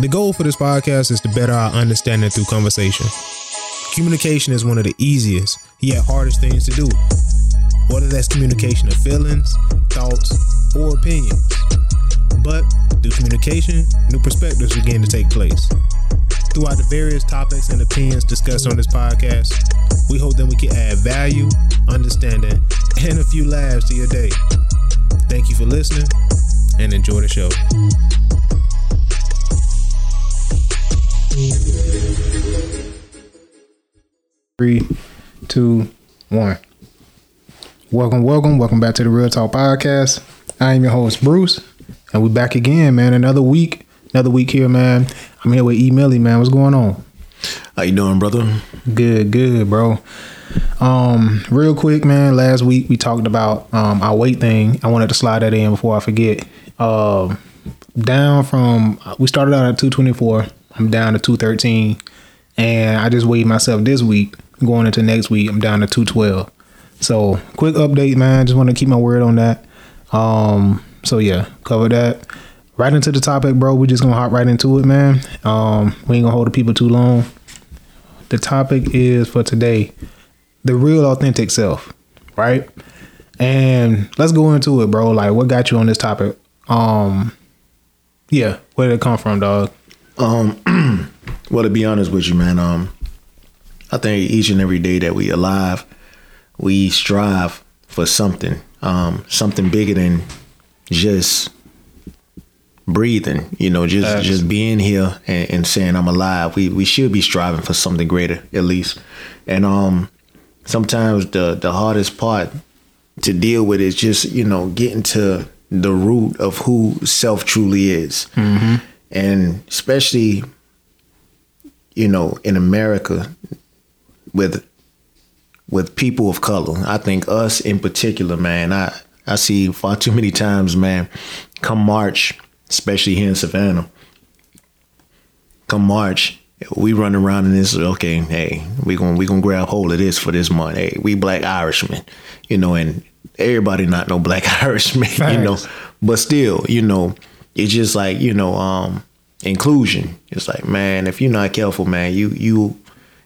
The goal for this podcast is to better our understanding through conversation. Communication is one of the easiest, yet hardest things to do. Whether that's communication of feelings, thoughts, or opinions. But through communication, new perspectives begin to take place. Throughout the various topics and opinions discussed on this podcast, we hope that we can add value, understanding, and a few laughs to your day. Thank you for listening and enjoy the show. Three, two, one. Welcome, welcome, welcome back to the Real Talk Podcast. I am your host, Bruce, and we're back again, man. Another week, another week here, man. I'm here with E Millie, man. What's going on? How you doing, brother? Good, good, bro. Um, real quick, man. Last week we talked about um our weight thing. I wanted to slide that in before I forget. Um, down from we started out at 224. I'm down to 213, and I just weighed myself this week. Going into next week, I'm down to 212. So quick update, man. Just want to keep my word on that. Um, so yeah, cover that. Right into the topic, bro. We're just gonna hop right into it, man. Um, we ain't gonna hold the people too long. The topic is for today the real authentic self, right? And let's go into it, bro. Like, what got you on this topic? Um, yeah, where did it come from, dog? Um, well, to be honest with you, man, um, I think each and every day that we alive, we strive for something, um, something bigger than just breathing. You know, just Facts. just being here and, and saying I'm alive. We we should be striving for something greater, at least. And um, sometimes the the hardest part to deal with is just you know getting to the root of who self truly is, and especially you know in America with with people of color. I think us in particular, man. I I see far too many times, man. Come March, especially here in Savannah. Come March, we run around and this. Okay, hey, we gonna we gonna grab hold of this for this month. Hey, we Black Irishmen, you know, and everybody not no Black Irishman, you know, but still, you know, it's just like you know, um, inclusion. It's like, man, if you're not careful, man, you you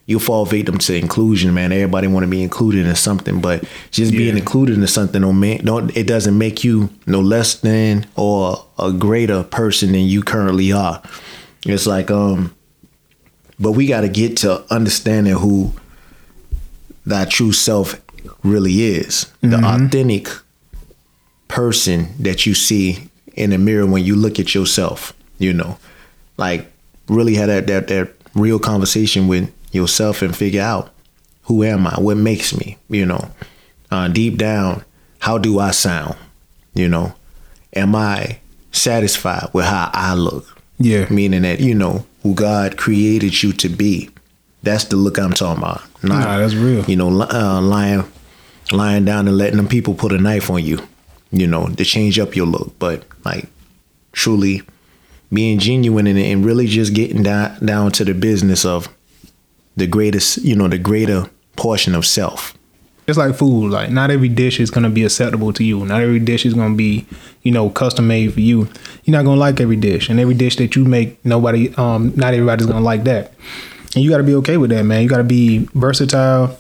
you fall victim to inclusion, man. Everybody want to be included in something, but just being included in something don't make don't it doesn't make you no less than or a greater person than you currently are. It's like um, but we got to get to understanding who that true self really is, the authentic person that you see in the mirror when you look at yourself. You know, like really have that that that real conversation with yourself and figure out who am I, what makes me. You know, uh, deep down, how do I sound? You know, am I satisfied with how I look? Yeah, meaning that you know who God created you to be. That's the look I'm talking about. Not, Nah, that's real. You know, uh, lying, lying down and letting them people put a knife on you. You know, to change up your look, but like truly being genuine and, and really just getting down down to the business of the greatest, you know, the greater portion of self. it's like food. Like, not every dish is gonna be acceptable to you. Not every dish is gonna be, you know, custom made for you. You're not gonna like every dish, and every dish that you make, nobody, um, not everybody's gonna like that. And you got to be okay with that, man. You got to be versatile.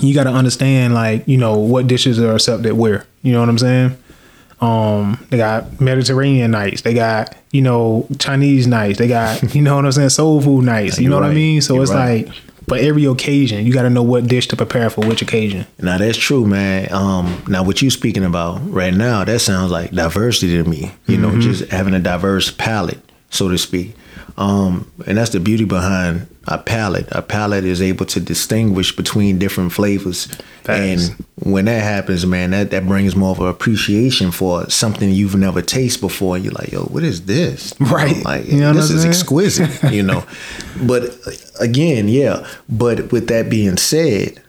You got to understand, like, you know, what dishes are accepted where. You know what I'm saying? Um, they got Mediterranean nights. They got, you know, Chinese nights. They got, you know what I'm saying, soul food nights. You You're know what I mean? So You're it's right. like, for every occasion, you got to know what dish to prepare for which occasion. Now that's true, man. Um, now what you speaking about right now, that sounds like diversity to me. You know, just having a diverse palette, so to speak. Um, and that's the beauty behind a palate. A palate is able to distinguish between different flavors. And when that happens, man, that, that brings more of an appreciation for something you've never tasted before. And you're like, yo, what is this? Right. like You know this is exquisite, you know. But again, yeah. But with that being said,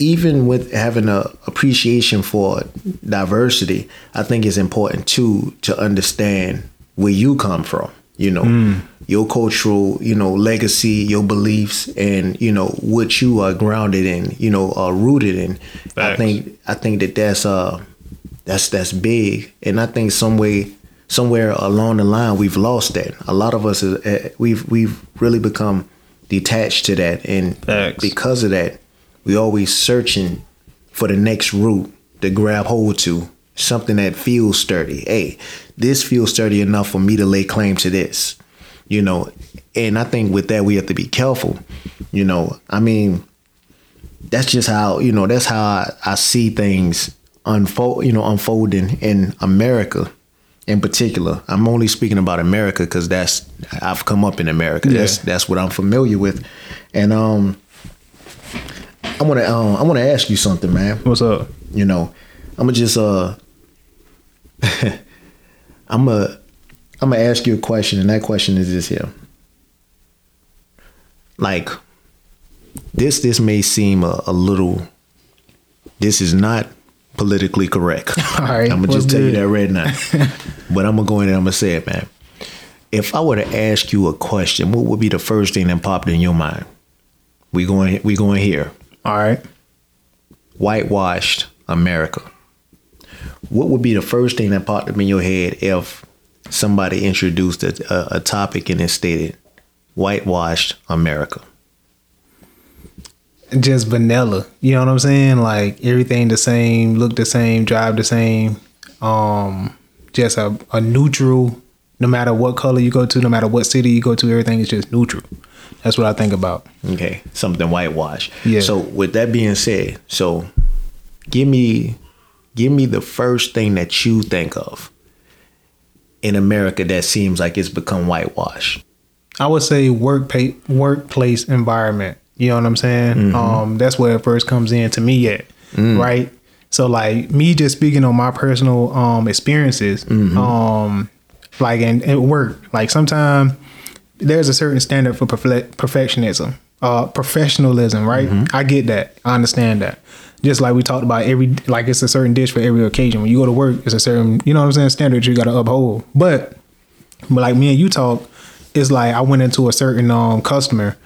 even with having a appreciation for diversity, I think it's important too to understand where you come from. You know, Mm. Your cultural, you know, legacy, your beliefs, and you know what you are grounded in. You know, are rooted in. I think I think that that's uh that's that's big, and I think some way somewhere along the line we've lost that. A lot of us is, uh, we've we've really become detached to that, and Facts. because of that, we always searching for the next route to grab hold to, something that feels sturdy. Hey, this feels sturdy enough for me to lay claim to this, you know. And I think with that we have to be careful, you know. I mean, that's just how you know that's how I, I see things unfold you know unfolding in america in particular i'm only speaking about america because that's i've come up in america Yeah. that's that's what i'm familiar with and um i want to um, i want to ask you something man What's up? you know i'm gonna just uh i'm gonna i'm gonna ask you a question and that question is this here. Like this this may seem a, a little this is not politically correct. All right, i'm gonna just tell you that right now. But i'm gonna go in and i'm gonna say it man. If i were to ask you a question what would be the first thing that popped in your mind? We going we going here. All right. whitewashed America. What would be the first thing that popped up in your head if somebody introduced a, a, a topic and it stated whitewashed America? just vanilla. You know what I'm saying? Like everything the same, look the same, drive the same. Um, just a, a neutral. No matter what color you go to, no matter what city you go to, everything is just neutral. That's what I think about. Okay, something whitewashed. Yeah. So with that being said, so give me give me the first thing that you think of in America that seems like it's become whitewashed. I would say work pay, workplace environment. You know what I'm saying? Um, that's where it first comes in to me at, right? So like me just speaking on my personal um experiences, um, like in at work, like sometimes there's a certain standard for perfe- perfectionism, uh, professionalism, right? I get that, I understand that. Just like we talked about every, like it's a certain dish for every occasion. When you go to work, it's a certain, you know what I'm saying, standard you got to uphold. But but like me and you talk, it's like I went into a certain um customer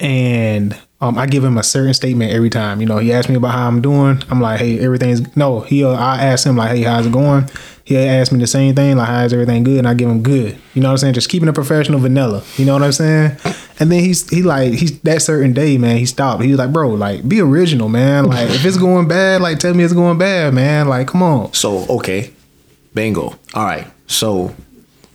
and um I give him a certain statement every time. You know, he asked me about how I'm doing. I'm like, hey, everything's no. He I ask him like, hey, how's it going? He asked me the same thing, like, how's everything good? And I give him good. You know what I'm saying? Just keeping it professional, vanilla. You know what I'm saying? And then he's he like he's that certain day, man. He stopped. He was like, bro, like be original, man. Like if it's going bad, like tell me it's going bad, man. Like come on. So okay, bingo. All right. So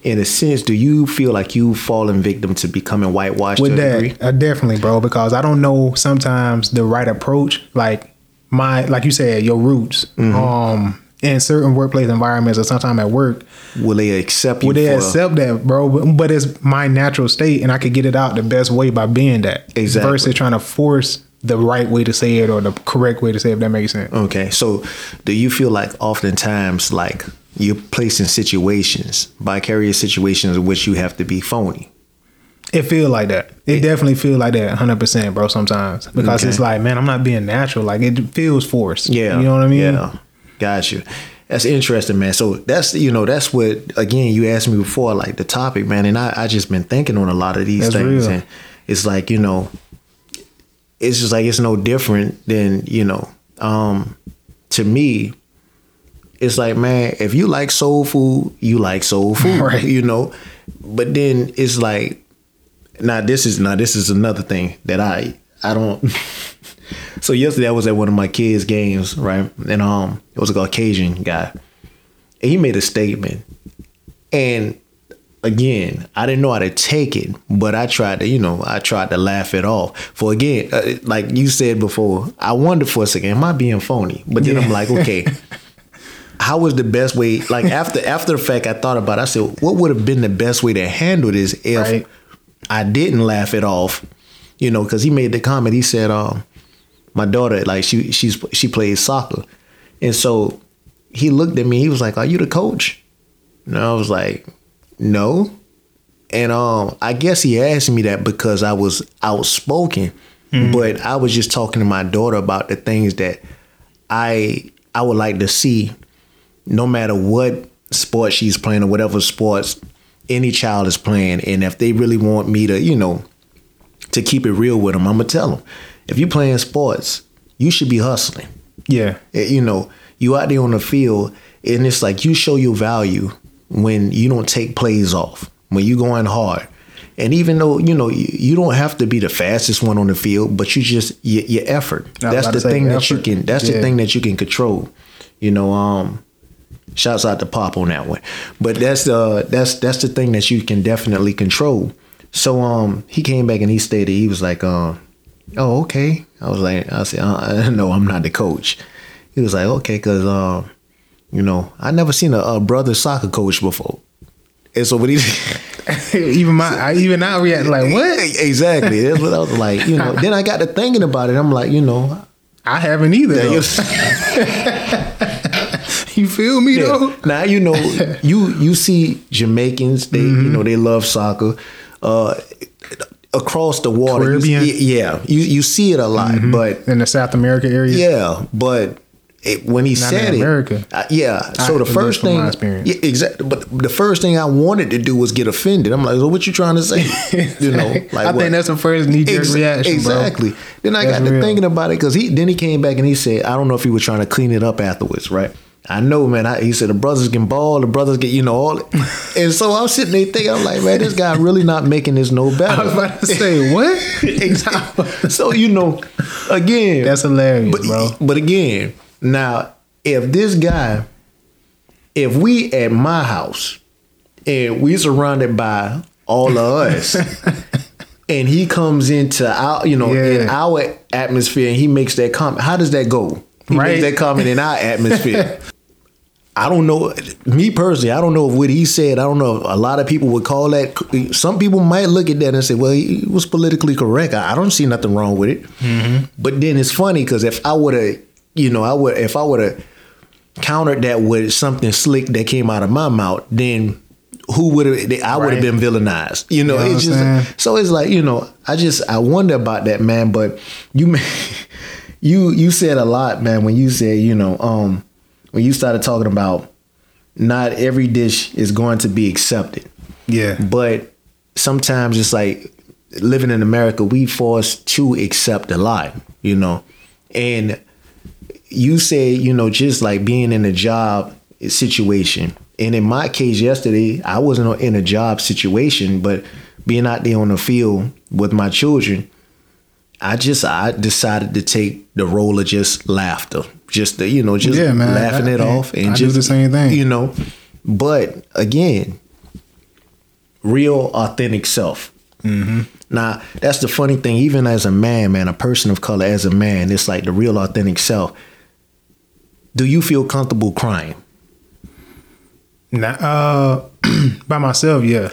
in a sense, do you feel like you've fallen victim to becoming whitewashed with that uh, definitely bro because i don't know sometimes the right approach like my like you said your roots Mm-hmm. um in certain workplace environments or sometimes at work Will they accept you? would they accept that bro but, but it's my natural state and i could get it out the best way by being that Exactly. versus trying to force the right way to say it or the correct way to say it if that makes sense Okay, so do you feel like oftentimes like you're placed in situations, vicarious situations in which you have to be phony? it feel like that it definitely feel like that 100% bro sometimes because Okay. it's like man i'm not being natural like it feels forced Yeah, you know what i mean Yeah, got you. That's interesting, man. So that's you know that's what again you asked me before, like the topic, man, and I I just been thinking on a lot of these That's things, real. and it's like you know, it's just like it's no different than you know, um, to me. It's like, man, if you like soul food, you like soul food, Right. you know. But then it's like, now this is now this is another thing that I I don't. so yesterday I was at one of my kids' games, right? And um, it was a Caucasian guy. And he made a statement, and again, I didn't know how to take it, but I tried to, you know, I tried to laugh it off. For again, uh, like you said before, I wondered for a second, am I being phony? But then I'm like, okay. How was the best way? Like after after the fact, I thought about. it. I said, what would have been the best way to handle this if Right. I didn't laugh it off, you know, because he made the comment. He said, um, "My daughter, like she she's she plays soccer," and so he looked at me. He was like, "Are you the coach?" And I was like, "No." And um, I guess he asked me that because I was outspoken, but I was just talking to my daughter about the things that I I would like to see, no matter what sport she's playing or whatever sports any child is playing, and if they really want me to, you know, to keep it real with them, I'm gonna tell them, if you playing sports, you should be hustling. yeah Eh, You know, you out there on the field, and it's like you show your value when you don't take plays off, when you going hard. And even though you know you, you don't have to be the fastest one on the field, but you just your, your effort. That's the thing that you can. That's Yeah. the thing that you can control. You know, um, shouts out to Pop on that one. But that's the that's that's the thing that you can definitely control. So um, he came back and he stated he was like, uh, oh okay. I was like, I said, uh, no, I'm not the coach. He was like, okay, cause uh, you know, I never seen a, a brother soccer coach before. And so when he even my, I, even I react like, what? exactly, that's what I was like. You know, then I got to thinking about it. I'm like, you know, I haven't either. Yeah, you- You feel me though? Now you know you you see Jamaicans they Mm-hmm. you know they love soccer uh across the water Caribbean. Mm-hmm. yeah you you see it a lot but In the South America area. yeah but it, when he Not said in it America. yeah so I- the first thing my experience. yeah, exactly but the first thing I wanted to do was get offended I'm like so what you trying to say you know like I what? think that's the first knee jerk Ex- reaction, exactly. bro. Then I That's got to real. thinking about it because he then he came back and he said, I don't know if he was trying to clean it up afterwards, right? I know, man. I, he said the brothers can ball, the brothers get you know all, and so I'm sitting there thinking, I'm like, man, this guy really not making this no better. I was about to say what? Exactly. so you know, again, That's hilarious, but bro. but again, now if this guy, if we at my house and we surrounded by all of us, and he comes into our, you know, in our atmosphere and he makes that comment, how does that go? He Right. makes that comment in our atmosphere. I don't know. Me personally, I don't know if what he said. I don't know. If a lot of people would call that. Some people might look at that and say, "Well, he was politically correct." I I don't see nothing wrong with it. Mm-hmm. But then it's funny because if I would have, you know, I would if I would have countered that with something slick that came out of my mouth, then who would have? I would have Right. been villainized. You know, You know it's saying? just so it's like you know. I just I wonder about that man. But you you you said a lot, man, when you said you know um when you started talking about not every dish is going to be accepted Yeah. but sometimes it's like living in America, we forced to accept a lot, you know. And you say, you know, just like being in a job situation. And in my case yesterday, I wasn't in a job situation, but being out there on the field with my children, I just I decided to take the role of just laughter, just the, you know, just Yeah, man. laughing I- it off, and I do just the same thing. you know. But again, real authentic self. Mm-hmm. Now that's the funny thing. Even as a man, man, a person of color, as a man, it's like the real authentic self. Do you feel comfortable crying? Nah, uh, by myself, yeah.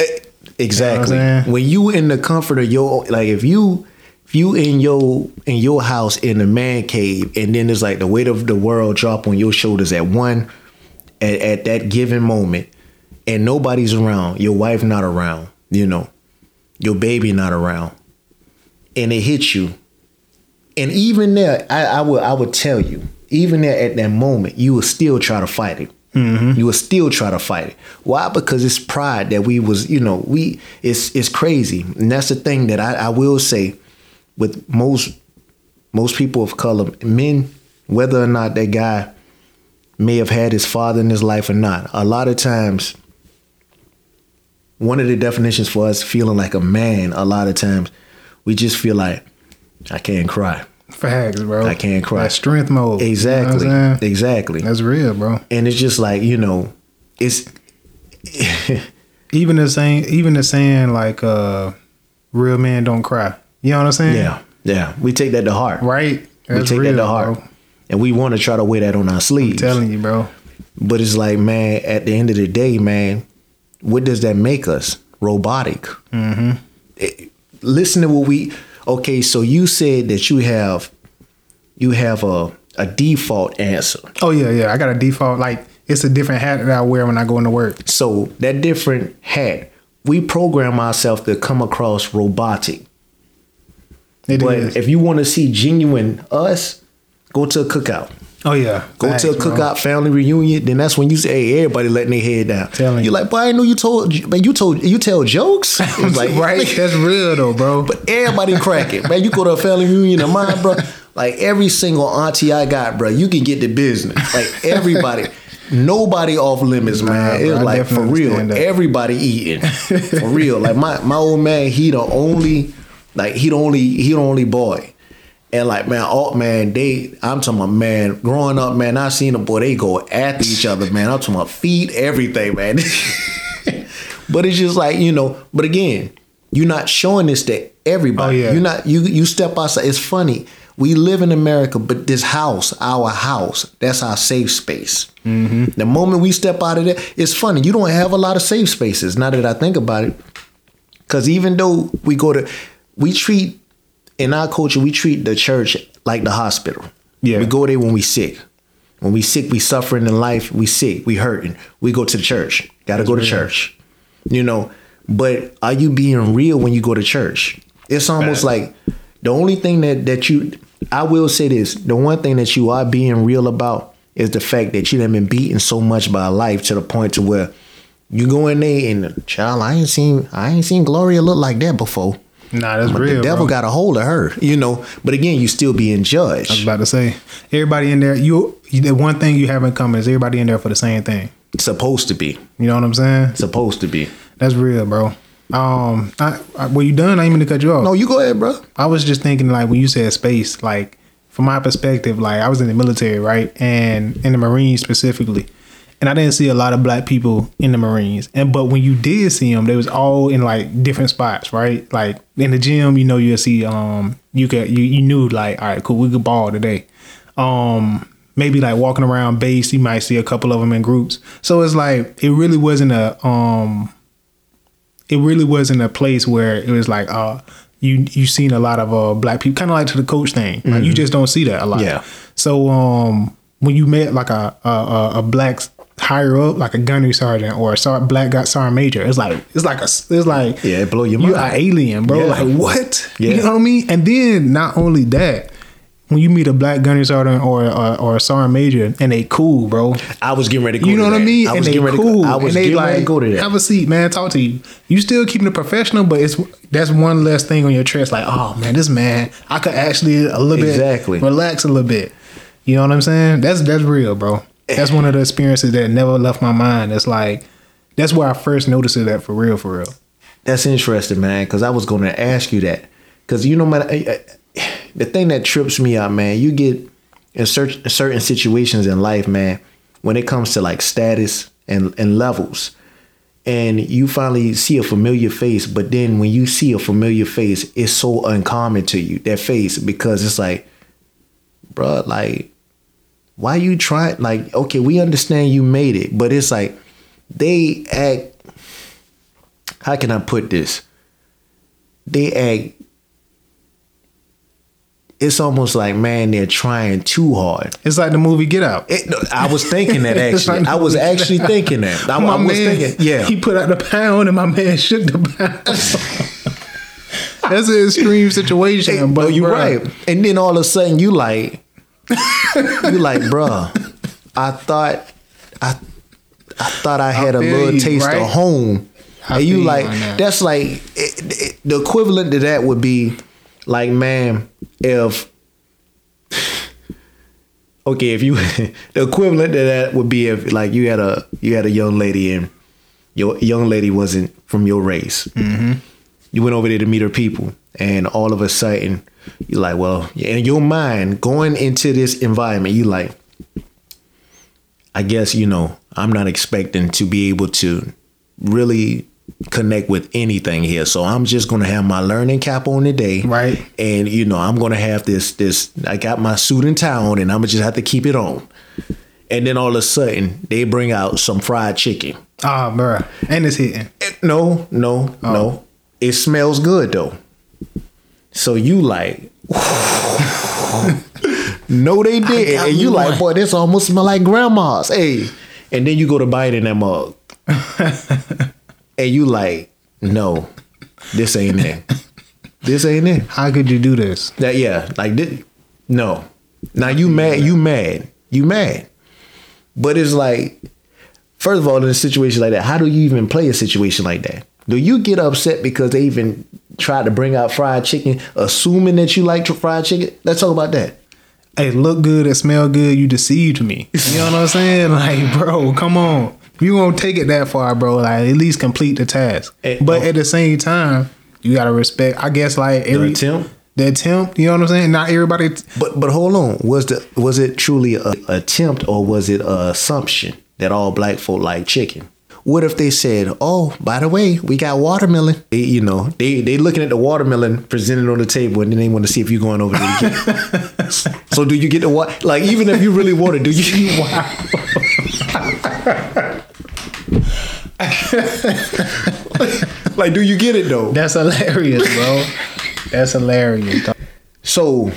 Exactly. You know what I'm saying? when you in the comfort of your like if you if you in your in your house in the man cave and then it's like the weight of the world drop on your shoulders at one at, at that given moment and nobody's around, your wife not around, you know, your baby not around, and it hits you. And even there, I, I would I would tell you, even there at that moment, you will still try to fight it. Mm-hmm. You will still try to fight it. Why? Because it's pride that we was, you know, we it's it's crazy, and that's the thing that I, I will say with most most people of color, men, whether or not that guy may have had his father in his life or not, a lot of times one of the definitions for us feeling like a man, a lot of times we just feel like I can't cry. Facts, bro. I can't cry. That strength mode. You know Exactly. what I'm saying? exactly. That's real, bro. and it's just like, you know, it's Even the saying, even the saying like, uh, real men don't cry. You know what I'm saying? yeah, yeah. We take that to heart. Right. We take real, that to heart. bro. And we want to try to wear that on our sleeves. telling you, bro. But it's like, man, at the end of the day, man, what does that make us? Robotic. Mm-hmm. It- listen to what we. Okay, so you said that you have, you have a a default answer. Oh yeah, yeah. I got a default. Like it's a different hat that I wear when I go into work. So that different hat, we program ourselves to come across robotic. It but is. if you want to see genuine us, go to a cookout. oh yeah. Go Facts, to a bro. cookout family reunion. Then that's when you say, "Hey, everybody letting their head down." Telling You're you. like, "Boy, I knew you told, man. You told, you tell jokes, It's like, right. That's real though, bro. But everybody crack it, man. You go to a family reunion of mine, bro. Like every single auntie I got, bro. You can get the business. Like everybody. nobody off limits, man. bro, it was like for real, everybody eating for real. Like my my old man, he the only like he the only he the only boy. And like man, oh man, they I'm talking about man, growing up, man, I seen a boy, they go after each other, man. I'm talking about feed everything, man. but it's just like, you know, but again, you're not showing this to everybody. Oh, yeah. You're not you you step outside. It's funny. We live in America, but this house, our house, that's our safe space. Mm-hmm. The moment we step out of there, it's funny. You don't have a lot of safe spaces. Now that I think about it, because even though we go to, we treat in our culture, we treat the church like the hospital. Yeah. we go there when we sick. When we sick, we suffering in life. We sick, we hurting. We go to the church. Got to go to real. church. You know, but are you being real when you go to church? It's almost Bad. like the only thing that that you. I will say this: the one thing that you are being real about is the fact that you have been beaten so much by life to the point to where you go in there and child, I ain't seen I ain't seen Gloria look like that before. Nah, that's But real. the devil bro. got a hold of her, you know. But again, you still being judged. I was about to say, everybody in there, you, you the one thing you have in common is everybody in there for the same thing. Supposed to be. You know what I'm saying? Supposed to be. That's real, bro. Um, I, I, were you done? I didn't mean to cut you off. No, you go ahead, bro. I was just thinking like when you said space, like from my perspective, like I was in the military, right, and in the Marines specifically, and I didn't see a lot of black people in the Marines. And but when you did see them, they was all in like different spots, right? Like in the gym, you know, you'll see um you could you you knew like all right, cool, we could ball today. Um. Maybe like walking around base, you might see a couple of them in groups. So it's like it really wasn't a um it really wasn't a place where it was like uh you you seen a lot of uh black people kind of like to the coach thing like you just don't see that a lot Yeah. so um when you met like a, a, a black higher up like a gunnery sergeant or a sar- black got sergeant major it's like it's like a it's like Yeah, it blow your mind. you an alien bro Yeah. like what Yeah. you know what I mean and then not only that when you meet a black gunnery sergeant or or, or a sergeant major and they cool bro I was getting ready to go you know to what I mean? I and was they getting ready to cool. go. I was and they getting like ready to go to that. have a seat, man. Talk to you. You still keeping it professional, but it's that's one less thing on your chest. Like, oh man, this man, I could actually a little Exactly. bit relax a little bit. You know what I'm saying? That's that's real, bro. That's one of the experiences that never left my mind. It's like that's where I first noticed it for real, for real. That's interesting, man. Because I was going to ask you that. Because you know, man, I- I- the thing that trips me out, man, you get in certain certain situations in life, man, when it comes to like status and and levels, and you finally see a familiar face, but then when you see a familiar face, it's so uncommon to you that face because it's like, bruh, like, why you trying? Like, okay, we understand you made it, but it's like they act how can I put this? They act. It's almost like man, they're trying too hard. It's like the movie Get Out. It, I was thinking that actually. like I was actually thinking that. I, my I was man, thinking, yeah. he put out the pound, and my man shook the pound. That's an extreme situation, but but you're right. And then all of a sudden, you like, you like, bruh, I thought, I, I thought I had a little you, taste right? of home. I and you like, that. that's like it, it- the equivalent to that would be like, man, if okay, if you the equivalent to that would be if like you had a you had a young lady and your young lady wasn't from your race. Mm-hmm. You went over there to meet her people, and all of a sudden you're like, well, in your mind going into this environment, you like, I guess you know I'm not expecting to be able to really connect with anything here. So I'm just gonna have my learning cap on today. Right. And you know, I'm gonna have this this I got my suit and tie on and I'm gonna just have to keep it on. And then all of a sudden they bring out some fried chicken. Ah, bruh. And it's hitting. Eh, No, no, Oh. no. It smells good though. So you like No, they did. And you like, boy, this almost smell like grandma's. Hey. And then you go to bite in that mug. and you like, no, this ain't it. This ain't it. How could you do this? That yeah, like this, no. Now you mad, you mad, you mad. But it's like, first of all, in a situation like that, how do you even play a situation like that? Do you get upset because they even tried to bring out fried chicken, assuming that you like fried chicken? Let's talk about that. hey, look good, it smell good, you deceived me. You know what I'm saying? Like, bro, come on. You won't take it that far, bro. Like, at least complete the task. Hey, but oh. at the same time, you gotta respect. I guess like every attempt? The attempt. You know what I'm saying? Not everybody. But but hold on, was the was it truly a attempt or was it a assumption that all black folk like chicken? What if they said, "Oh, by the way, we got watermelon"? They, you know, they they looking at the watermelon presented on the table, and then they want to see if you're going over there again. so do you get the what? Like even if you really want it, do you? Wow. like, do you get it though? That's hilarious, bro. That's hilarious. So,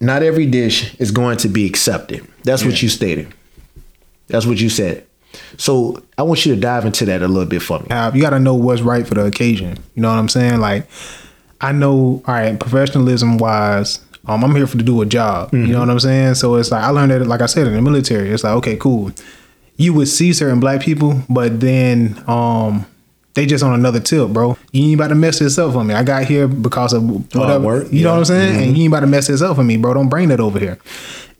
not every dish is going to be accepted. That's what you stated. That's what you said. So, I want you to dive into that a little bit for me. Uh, You got to know what's right for the occasion. You know what I'm saying? Like, I know, all right, professionalism wise, um, I'm here for to do a job. You know what I'm saying? So it's like I learned that, like I said, in the military, it's like okay, cool. You would see certain black people, but then um, they just on another tip, bro. You ain't about to mess this up for me. I got here because of whatever. work, you know what I'm saying? And you ain't about to mess this up for me, bro. Don't bring that over here.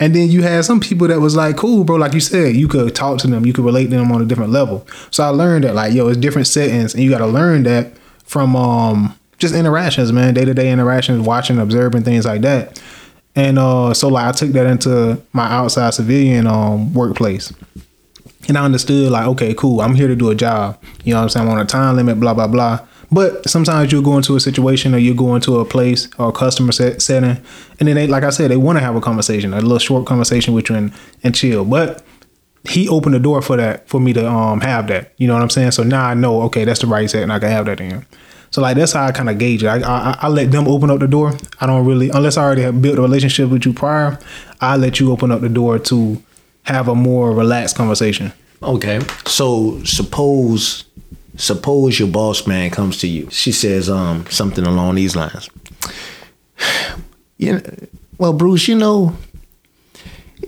And then you had some people that was like, cool, bro. Like you said, you could talk to them, you could relate to them on a different level. So I learned that, like, yo, it's different settings, and you got to learn that from um just interactions, man, day to day interactions, watching, observing things like that. And uh, so like I took that into my outside civilian um workplace. And I understood like, okay, cool, I'm here to do a job. You know what I'm saying? I'm on a time limit, blah, blah, blah. But sometimes you'll go into a situation or you go into a place or a customer set, setting, and then they, like I said, they want to have a conversation, a little short conversation with you and, and chill. But he opened the door for that, for me to um have that. You know what I'm saying? So now I know, okay, that's the right set and I can have that in. So like that's how I kind of gauge it. I, I I let them open up the door. I don't really unless I already have built a relationship with you prior. I let you open up the door to have a more relaxed conversation. Okay. So suppose suppose your boss man comes to you. She says um something along these lines. You know, well, Bruce, you know,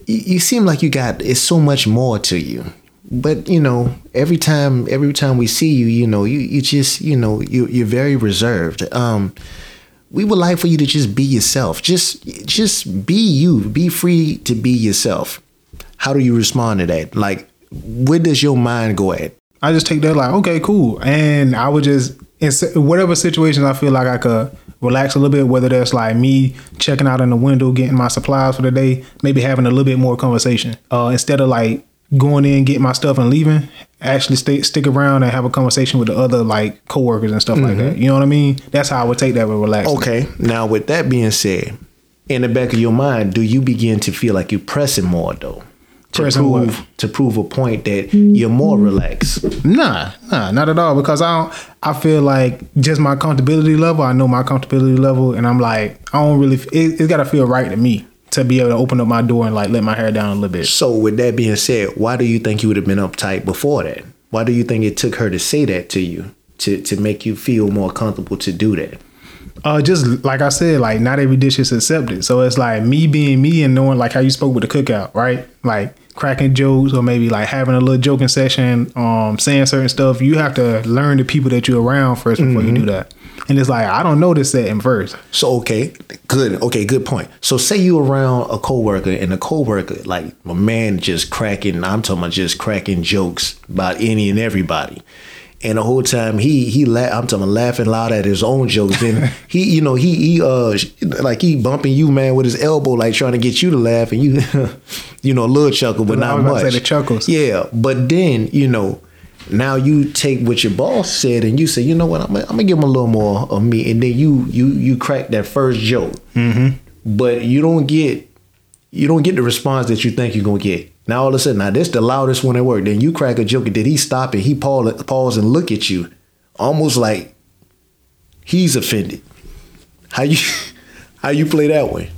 you, seem like you got it's so much more to you. But you know, every time every time we see you, you know, you you just you know you you're very reserved. Um, we would like for you to just be yourself. Just just be you. Be free to be yourself. How do you respond to that? Like, where does your mind go at? I just take that like, okay, cool. And I would just, in whatever situations I feel like I could relax a little bit, whether that's like me checking out in the window, getting my supplies for the day, maybe having a little bit more conversation. Uh, instead of like going in, getting my stuff and leaving, actually stay, stick around and have a conversation with the other like coworkers and stuff like that. You know what I mean? That's how I would take that with relaxing. Okay. Now, with that being said, in the back of your mind, do you begin to feel like you're pressing more though? To Pressing what? prove to prove a point that mm-hmm. you're more relaxed. Nah, nah, not at all. Because I don't. I feel like just my comfortability level. I know my comfortability level, and I'm like, I don't really. It, it's got to feel right to me to be able to open up my door and like let my hair down a little bit. So, with that being said, why do you think you would have been uptight before that? Why do you think it took her to say that to you to to make you feel more comfortable to do that? Uh, just like I said, like not every dish is accepted. So it's like me being me and knowing like how you spoke with the cookout, right? Like cracking jokes or maybe like having a little joking session, um, saying certain stuff. You have to learn the people that you're around first before you do that. And it's like I don't know this setting first. So okay, good. Okay, good point. So say you around a coworker and a coworker like a man just cracking. I'm talking about just cracking jokes about any and everybody. And the whole time he he la- I'm talking about laughing loud at his own jokes. And he you know he he uh like he bumping you man with his elbow like trying to get you to laugh and you you know a little chuckle but not was about to much. the chuckles. Yeah, but then you know now you take what your boss said and you say, you know what, I'm gonna, I'm gonna give him a little more of me, and then you you you crack that first joke, mm-hmm. but you don't get you don't get the response that you think you're gonna get. Now all of a sudden, now this the loudest one at work. Then you crack a joke, and then he stop and he pause, pause and look at you, almost like he's offended. How you how you play that way?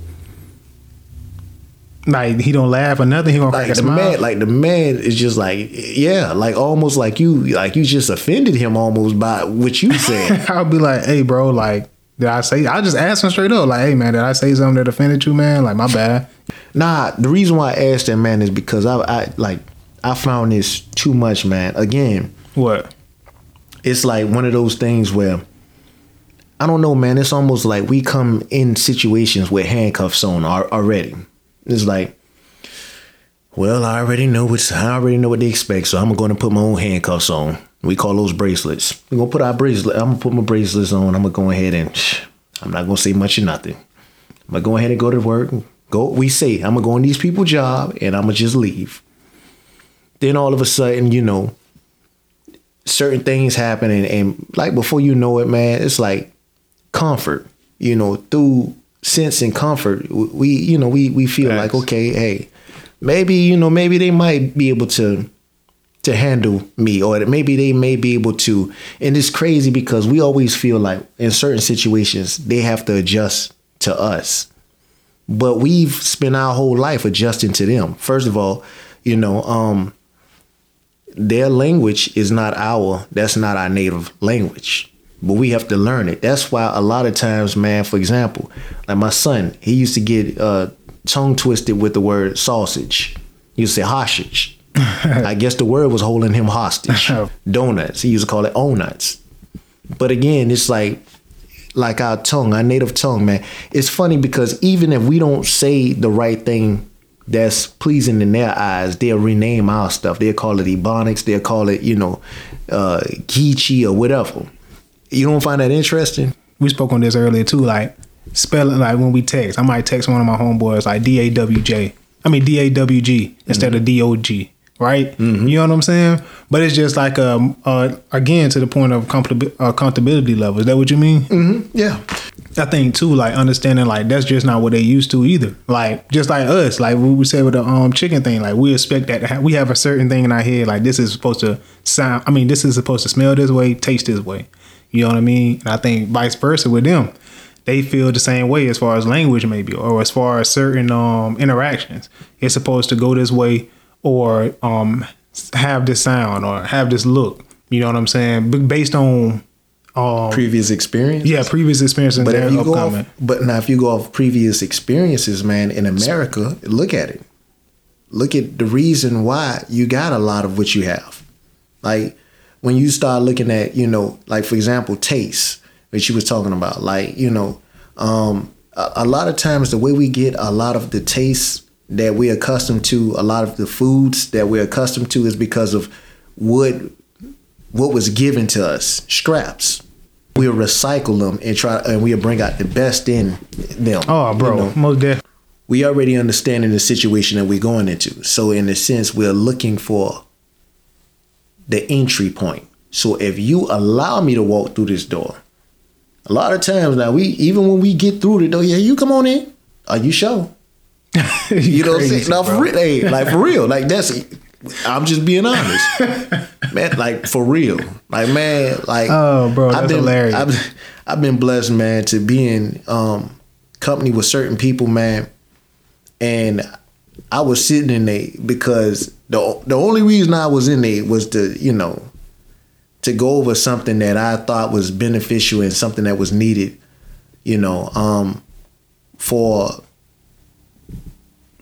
Like he don't laugh or nothing. He gonna like crack a the smile. man like the man is just like yeah like almost like you like you just offended him almost by what you said I'll be like, hey, bro, like, did I say? I just asked him straight up, like, hey, man, did I say something that offended you, man? Like, my bad. nah the reason why i asked that man is because i i like i found this too much man again What? it's like one of those things where i don't know man it's almost like we come in situations with handcuffs on al- already It's like, well, I already know what I already know what they expect, so I'm going to put my own handcuffs on. We call those bracelets. We're gonna put our bracelet. I'm gonna put my bracelets on. I'm gonna go ahead and I'm not gonna say much or nothing. I'm gonna go ahead and go to work. Go. We say I'm gonna go on these people's job and I'm gonna just leave. Then all of a sudden, you know, certain things happen and, and like before you know it, man, it's like comfort. You know, through sense and comfort, we you know we we feel like okay, hey, maybe you know maybe they might be able to to handle me or maybe they may be able to. And it's crazy because we always feel like in certain situations they have to adjust to us. But we've spent our whole life adjusting to them. First of all you know um their language is not our that's not our native language. But we have to learn it. That's why a lot of times man for example like my son he used to get uh tongue twisted with the word sausage. You say hostage I guess the word was holding him hostage. Donuts. He used to call it onuts. But again, it's like like our tongue, our native tongue, man. It's funny because even if we don't say the right thing that's pleasing in their eyes, they'll rename our stuff. They'll call it ebonics. They'll call it, you know, uh, Geechee or whatever. You don't find that interesting? We spoke on this earlier too. Like spelling, like when we text, I might text one of my homeboys like D A W J. I mean D A W G instead mm-hmm. of D O G right? Mm-hmm. You know what I'm saying? But it's just like um uh, again to the point of comfortability, uh, comfortability level. Is that what you mean? Mm-hmm. Yeah. I think too, like understanding like that's just not what they used to either. Like just like us, like we said with the um chicken thing, like we expect that have, we have a certain thing in our head, like this is supposed to sound. I mean, this is supposed to smell this way, taste this way. You know what I mean? And I think vice versa with them, they feel the same way as far as language maybe, or as far as certain um interactions. It's supposed to go this way or um, have this sound or have this look. You know what I'm saying? But Based on um, previous experience. Yeah, previous experiences. But if you go off, but now if you go off previous experiences, man, in America, look at it. Look at the reason why you got a lot of what you have. Like when you start looking at, you know, like for example, taste, which you was talking about. Like you know, um, a, a lot of times the way we get a lot of the taste that we're accustomed to, a lot of the foods that we're accustomed to is because of what what was given to us, scraps. We'll recycle them and try and we'll bring out the best in them. Oh, bro, you know? most definitely. We already understanding the situation that we're going into. So in a sense, we're looking for the entry point. So if you allow me to walk through this door, a lot of times now we even when we get through the door, yeah, you come on in. Are you sure? you know what I'm saying? No, for real, hey, like for real, like that's. I'm just being honest, man. Like for real, like man, like oh, bro, that's I've been, hilarious. I've, I've been blessed, man, to be in um, company with certain people, man, and I was sitting in there because the the only reason I was in there was to you know to go over something that I thought was beneficial and something that was needed, you know, um, for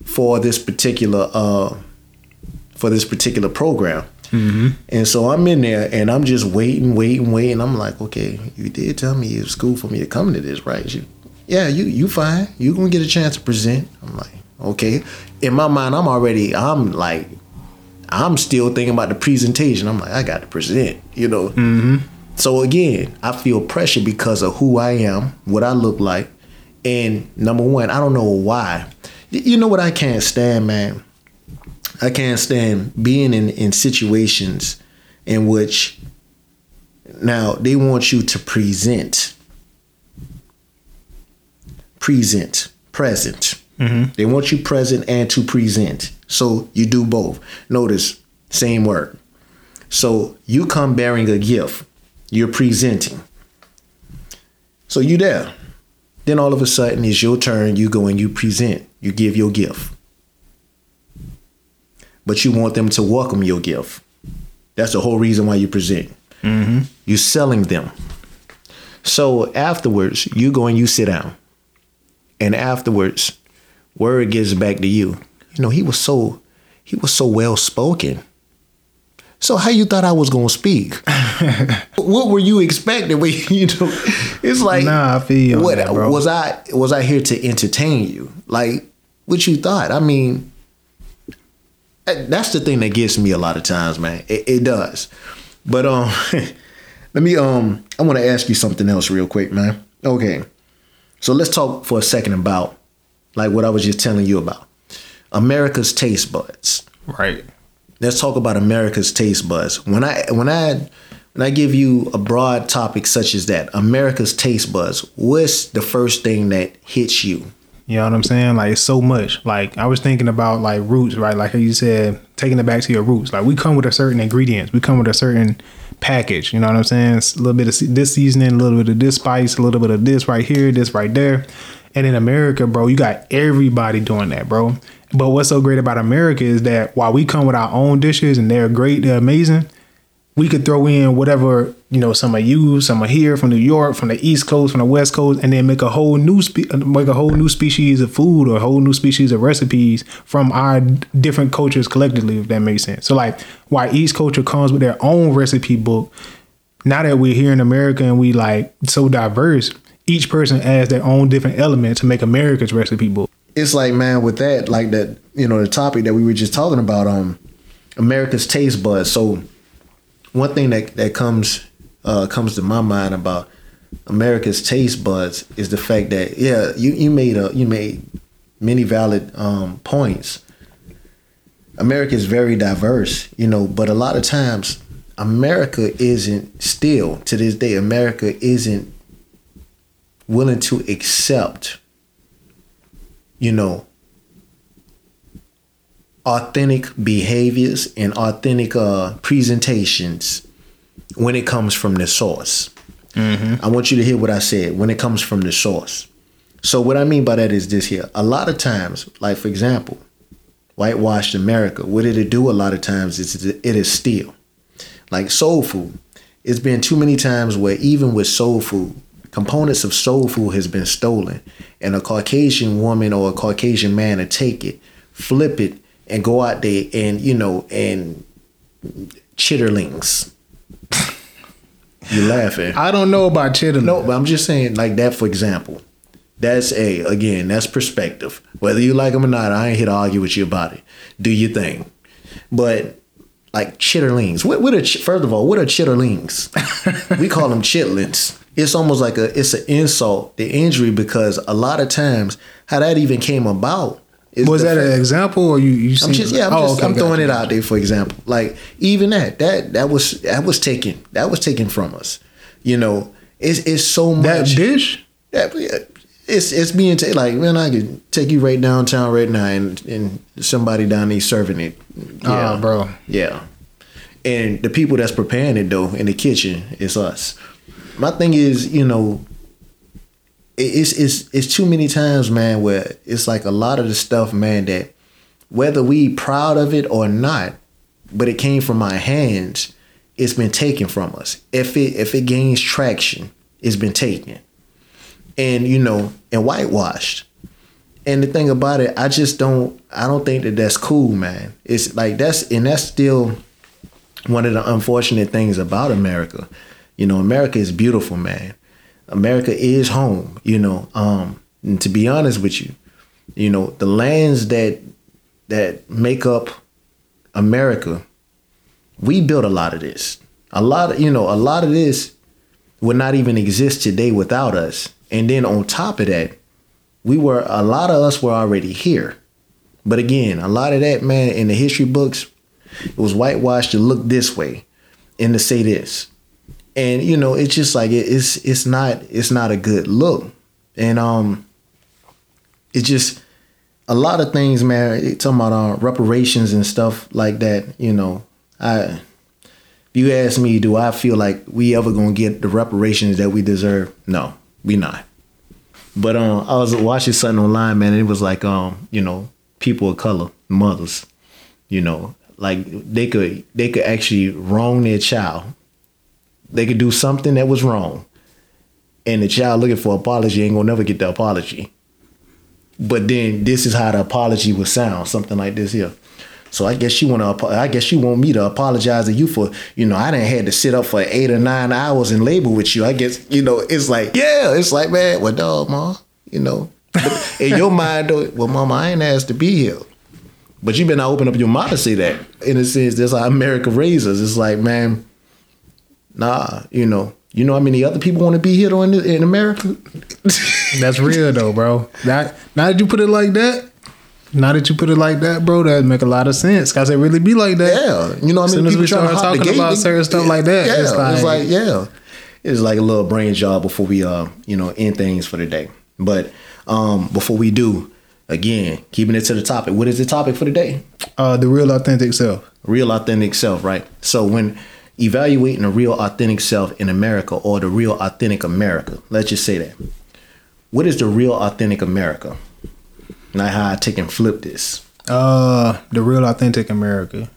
for this particular uh, for this particular program. Mm-hmm. And so I'm in there and I'm just waiting, waiting, waiting. I'm like, okay, you did tell me it was cool for me to come to this, right? You, yeah, you you fine. You gonna get a chance to present. I'm like, okay. In my mind, I'm already, I'm like, I'm still thinking about the presentation. I'm like, I got to present, you know. Mm-hmm. So again, I feel pressure because of who I am, what I look like, and number one, I don't know why you know what I can't stand, man? I can't stand being in, in situations in which now they want you to present. Present, present. Mm-hmm. They want you present and to present. So you do both. Notice, same word. So you come bearing a gift, you're presenting. So you there. Then all of a sudden it's your turn, you go and you present you give your gift. But you want them to welcome your gift. That's the whole reason why you present. Mm-hmm. You're selling them. So afterwards, you go and you sit down. And afterwards, word gets back to you. You know, he was so he was so well spoken. So how you thought I was gonna speak? what were you expecting? When, you know, it's like nah, I feel what that, was I was I here to entertain you? Like what you thought. I mean, that's the thing that gets me a lot of times, man. It, it does. But um, let me um, I want to ask you something else real quick, man. Okay, so let's talk for a second about like what I was just telling you about America's taste buds. Right. Let's talk about America's taste buds. When I when I when I give you a broad topic such as that, America's taste buds, what's the first thing that hits you? You know what I'm saying? Like it's so much. Like I was thinking about like roots, right? Like you said, taking it back to your roots. Like we come with a certain ingredients. We come with a certain package. You know what I'm saying? It's a little bit of this seasoning, a little bit of this spice, a little bit of this right here, this right there. And in America, bro, you got everybody doing that, bro. But what's so great about America is that while we come with our own dishes and they're great, they're amazing, we could throw in whatever you know some of you some are here from new york from the east coast from the west coast and then make a whole new spe- make a whole new species of food or a whole new species of recipes from our different cultures collectively if that makes sense. So like why each culture comes with their own recipe book now that we're here in america and we like so diverse each person adds their own different element to make america's recipe book it's like man with that like that you know the topic that we were just talking about um america's taste buds so one thing that that comes uh, comes to my mind about America's taste buds is the fact that yeah, you you made a you made many valid um, points. America is very diverse, you know, but a lot of times America isn't still to this day. America isn't willing to accept, you know, authentic behaviors and authentic uh, presentations when it comes from the source. Mm-hmm. I want you to hear what I said when it comes from the source. So what I mean by that is this here. A lot of times, like for example, whitewashed America, what did it do a lot of times is it is steal. Like soul food. It's been too many times where even with soul food, components of soul food has been stolen and a Caucasian woman or a Caucasian man to take it, flip it, and go out there and you know and chitterlings. you laughing? I don't know about chitterlings. No, but I'm just saying like that for example. That's a again. That's perspective. Whether you like them or not, I ain't here to argue with you about it. Do your thing, but like chitterlings. What what are first of all? What are chitterlings? we call them chitlins. It's almost like a it's an insult, the injury, because a lot of times how that even came about was that an example, or you? you I'm just yeah. I'm, oh, just, okay, I'm throwing it out there for example. Like even that that that was that was taken that was taken from us. You know, it's it's so much that dish. That it's it's being taken. Like man, I could take you right downtown right now, and and somebody down there serving it. Ah, yeah, oh, bro. Yeah, and the people that's preparing it though in the kitchen is us. My thing is, you know, it's it's it's too many times, man, where it's like a lot of the stuff, man, that whether we proud of it or not, but it came from my hands, it's been taken from us. If it if it gains traction, it's been taken. And you know, and whitewashed. And the thing about it, I just don't I don't think that that's cool, man. It's like that's and that's still one of the unfortunate things about America. You know, America is beautiful, man. America is home, you know. Um, and to be honest with you, you know, the lands that that make up America, we built a lot of this. A lot of, you know, a lot of this would not even exist today without us. And then on top of that, we were a lot of us were already here. But again, a lot of that, man, in the history books, it was whitewashed to look this way and to say this and you know it's just like it, it's it's not it's not a good look. And um it's just a lot of things man talking about uh, reparations and stuff like that you know. I if you ask me do i feel like we ever gonna get the reparations that we deserve? No we not. But um i was watching something online man and it was like um you know people of color mothers you know like they could they could actually wrong their child they could do something that was wrong, and the child looking for apology ain't gonna never get the apology. But then this is how the apology would sound, something like this here. So I guess you want to. I guess you want me to apologize to you for, you know, I didn't had to sit up for eight or nine hours and labor with you. I guess you know it's like, yeah, it's like man, well, dog, ma, you know, in your mind, though, well, mama, I ain't asked to be here. But you better not open up your mouth to say that. In a sense, that's how America raises. It's like, man, nah, you know, you know how many other people want to be here in, in America? That's real though, bro. That now that you put it like that, now that you put it like that, bro, that make a lot of sense. Cause it really be like that. Yeah, you know, what As I soon mean, as people we start talking gate, about certain stuff like that, yeah, it's like- it's like yeah, it's like a little brain job before we uh you know end things for the day. But um before we do, again, keeping it to the topic. What is the topic for the day? Uh, the real authentic self. real authentic self, right? So when evaluating a real authentic self in America or the real authentic America, let's just say that. What is the real authentic America? Not how I take and flip this. Uh, the real authentic America.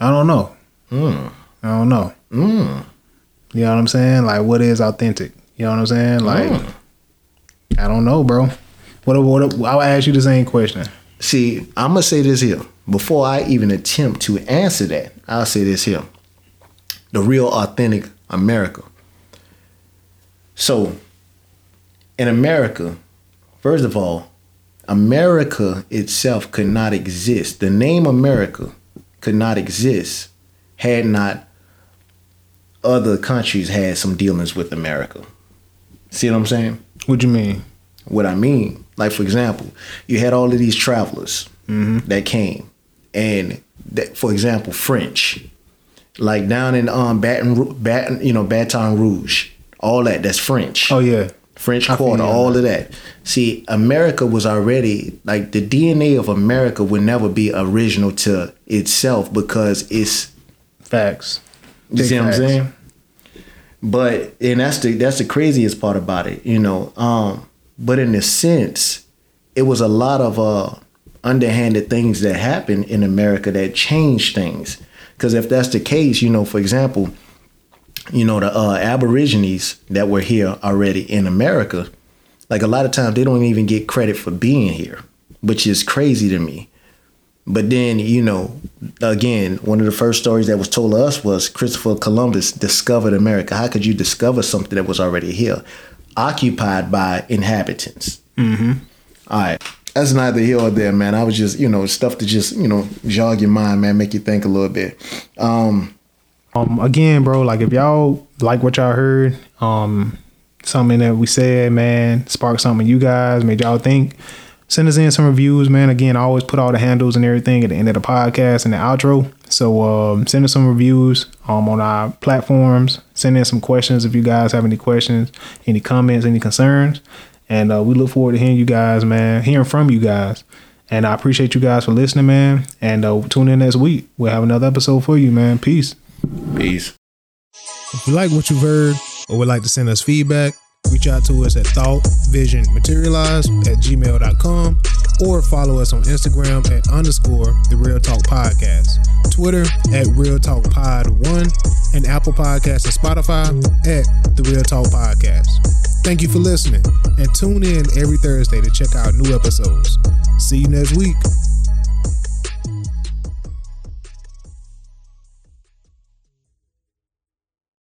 I don't know. Hmm. I don't know. Mm. You know what I'm saying? Like, what is authentic? You know what I'm saying? Like, Mm. I don't know, bro. What? What? I'll ask you the same question. See, I'm gonna say this here. Before I even attempt to answer that, I'll say this here. The real authentic America. So, in America, first of all, America itself could not exist. The name America could not exist had not other countries had some dealings with America. See what I'm saying? What you mean? What I mean, like for example, you had all of these travelers mm-hmm. that came, and that, for example, French, like down in um Baton, Baton, you know, Baton Rouge, all that that's French. Oh yeah. French Quarter, all of that. See, America was already like the DNA of America would never be original to itself because it's Facts. you see what I'm saying? But and that's the that's the craziest part about it, you know. Um, but in a sense, it was a lot of uh underhanded things that happened in America that changed things. Because if that's the case, you know, for example, you know, the uh, Aborigines that were here already in America, like a lot of times they don't even get credit for being here, which is crazy to me. But then, you know, again, one of the first stories that was told to us was Christopher Columbus discovered America. How could you discover something that was already here, occupied by inhabitants? Mm-hmm. All right. That's neither here or there, man. I was just, you know, stuff to just, you know, jog your mind, man, make you think a little bit. Um, Um, again, bro, like if y'all like what y'all heard, um, something that we said, man, sparked something you guys, made y'all think. Send us in some reviews, man. Again, I always put all the handles and everything at the end of the podcast and the outro. So um, send us some reviews um, on our platforms. Send in some questions if you guys have any questions, any comments, any concerns. And uh, we look forward to hearing you guys, man, hearing from you guys. And I appreciate you guys for listening, man. And uh, tune in next week. We'll have another episode for you, man. Peace. peace. If you like what you've heard or would like to send us feedback, reach out to us at thoughtvisionmaterialize at gmail.com or follow us on Instagram at underscore the Real Talk Podcast, Twitter at Real Talk Pod 1, and Apple Podcasts and Spotify at the Real Talk Podcast. Thank you for listening and tune in every Thursday to check out new episodes. See you next week.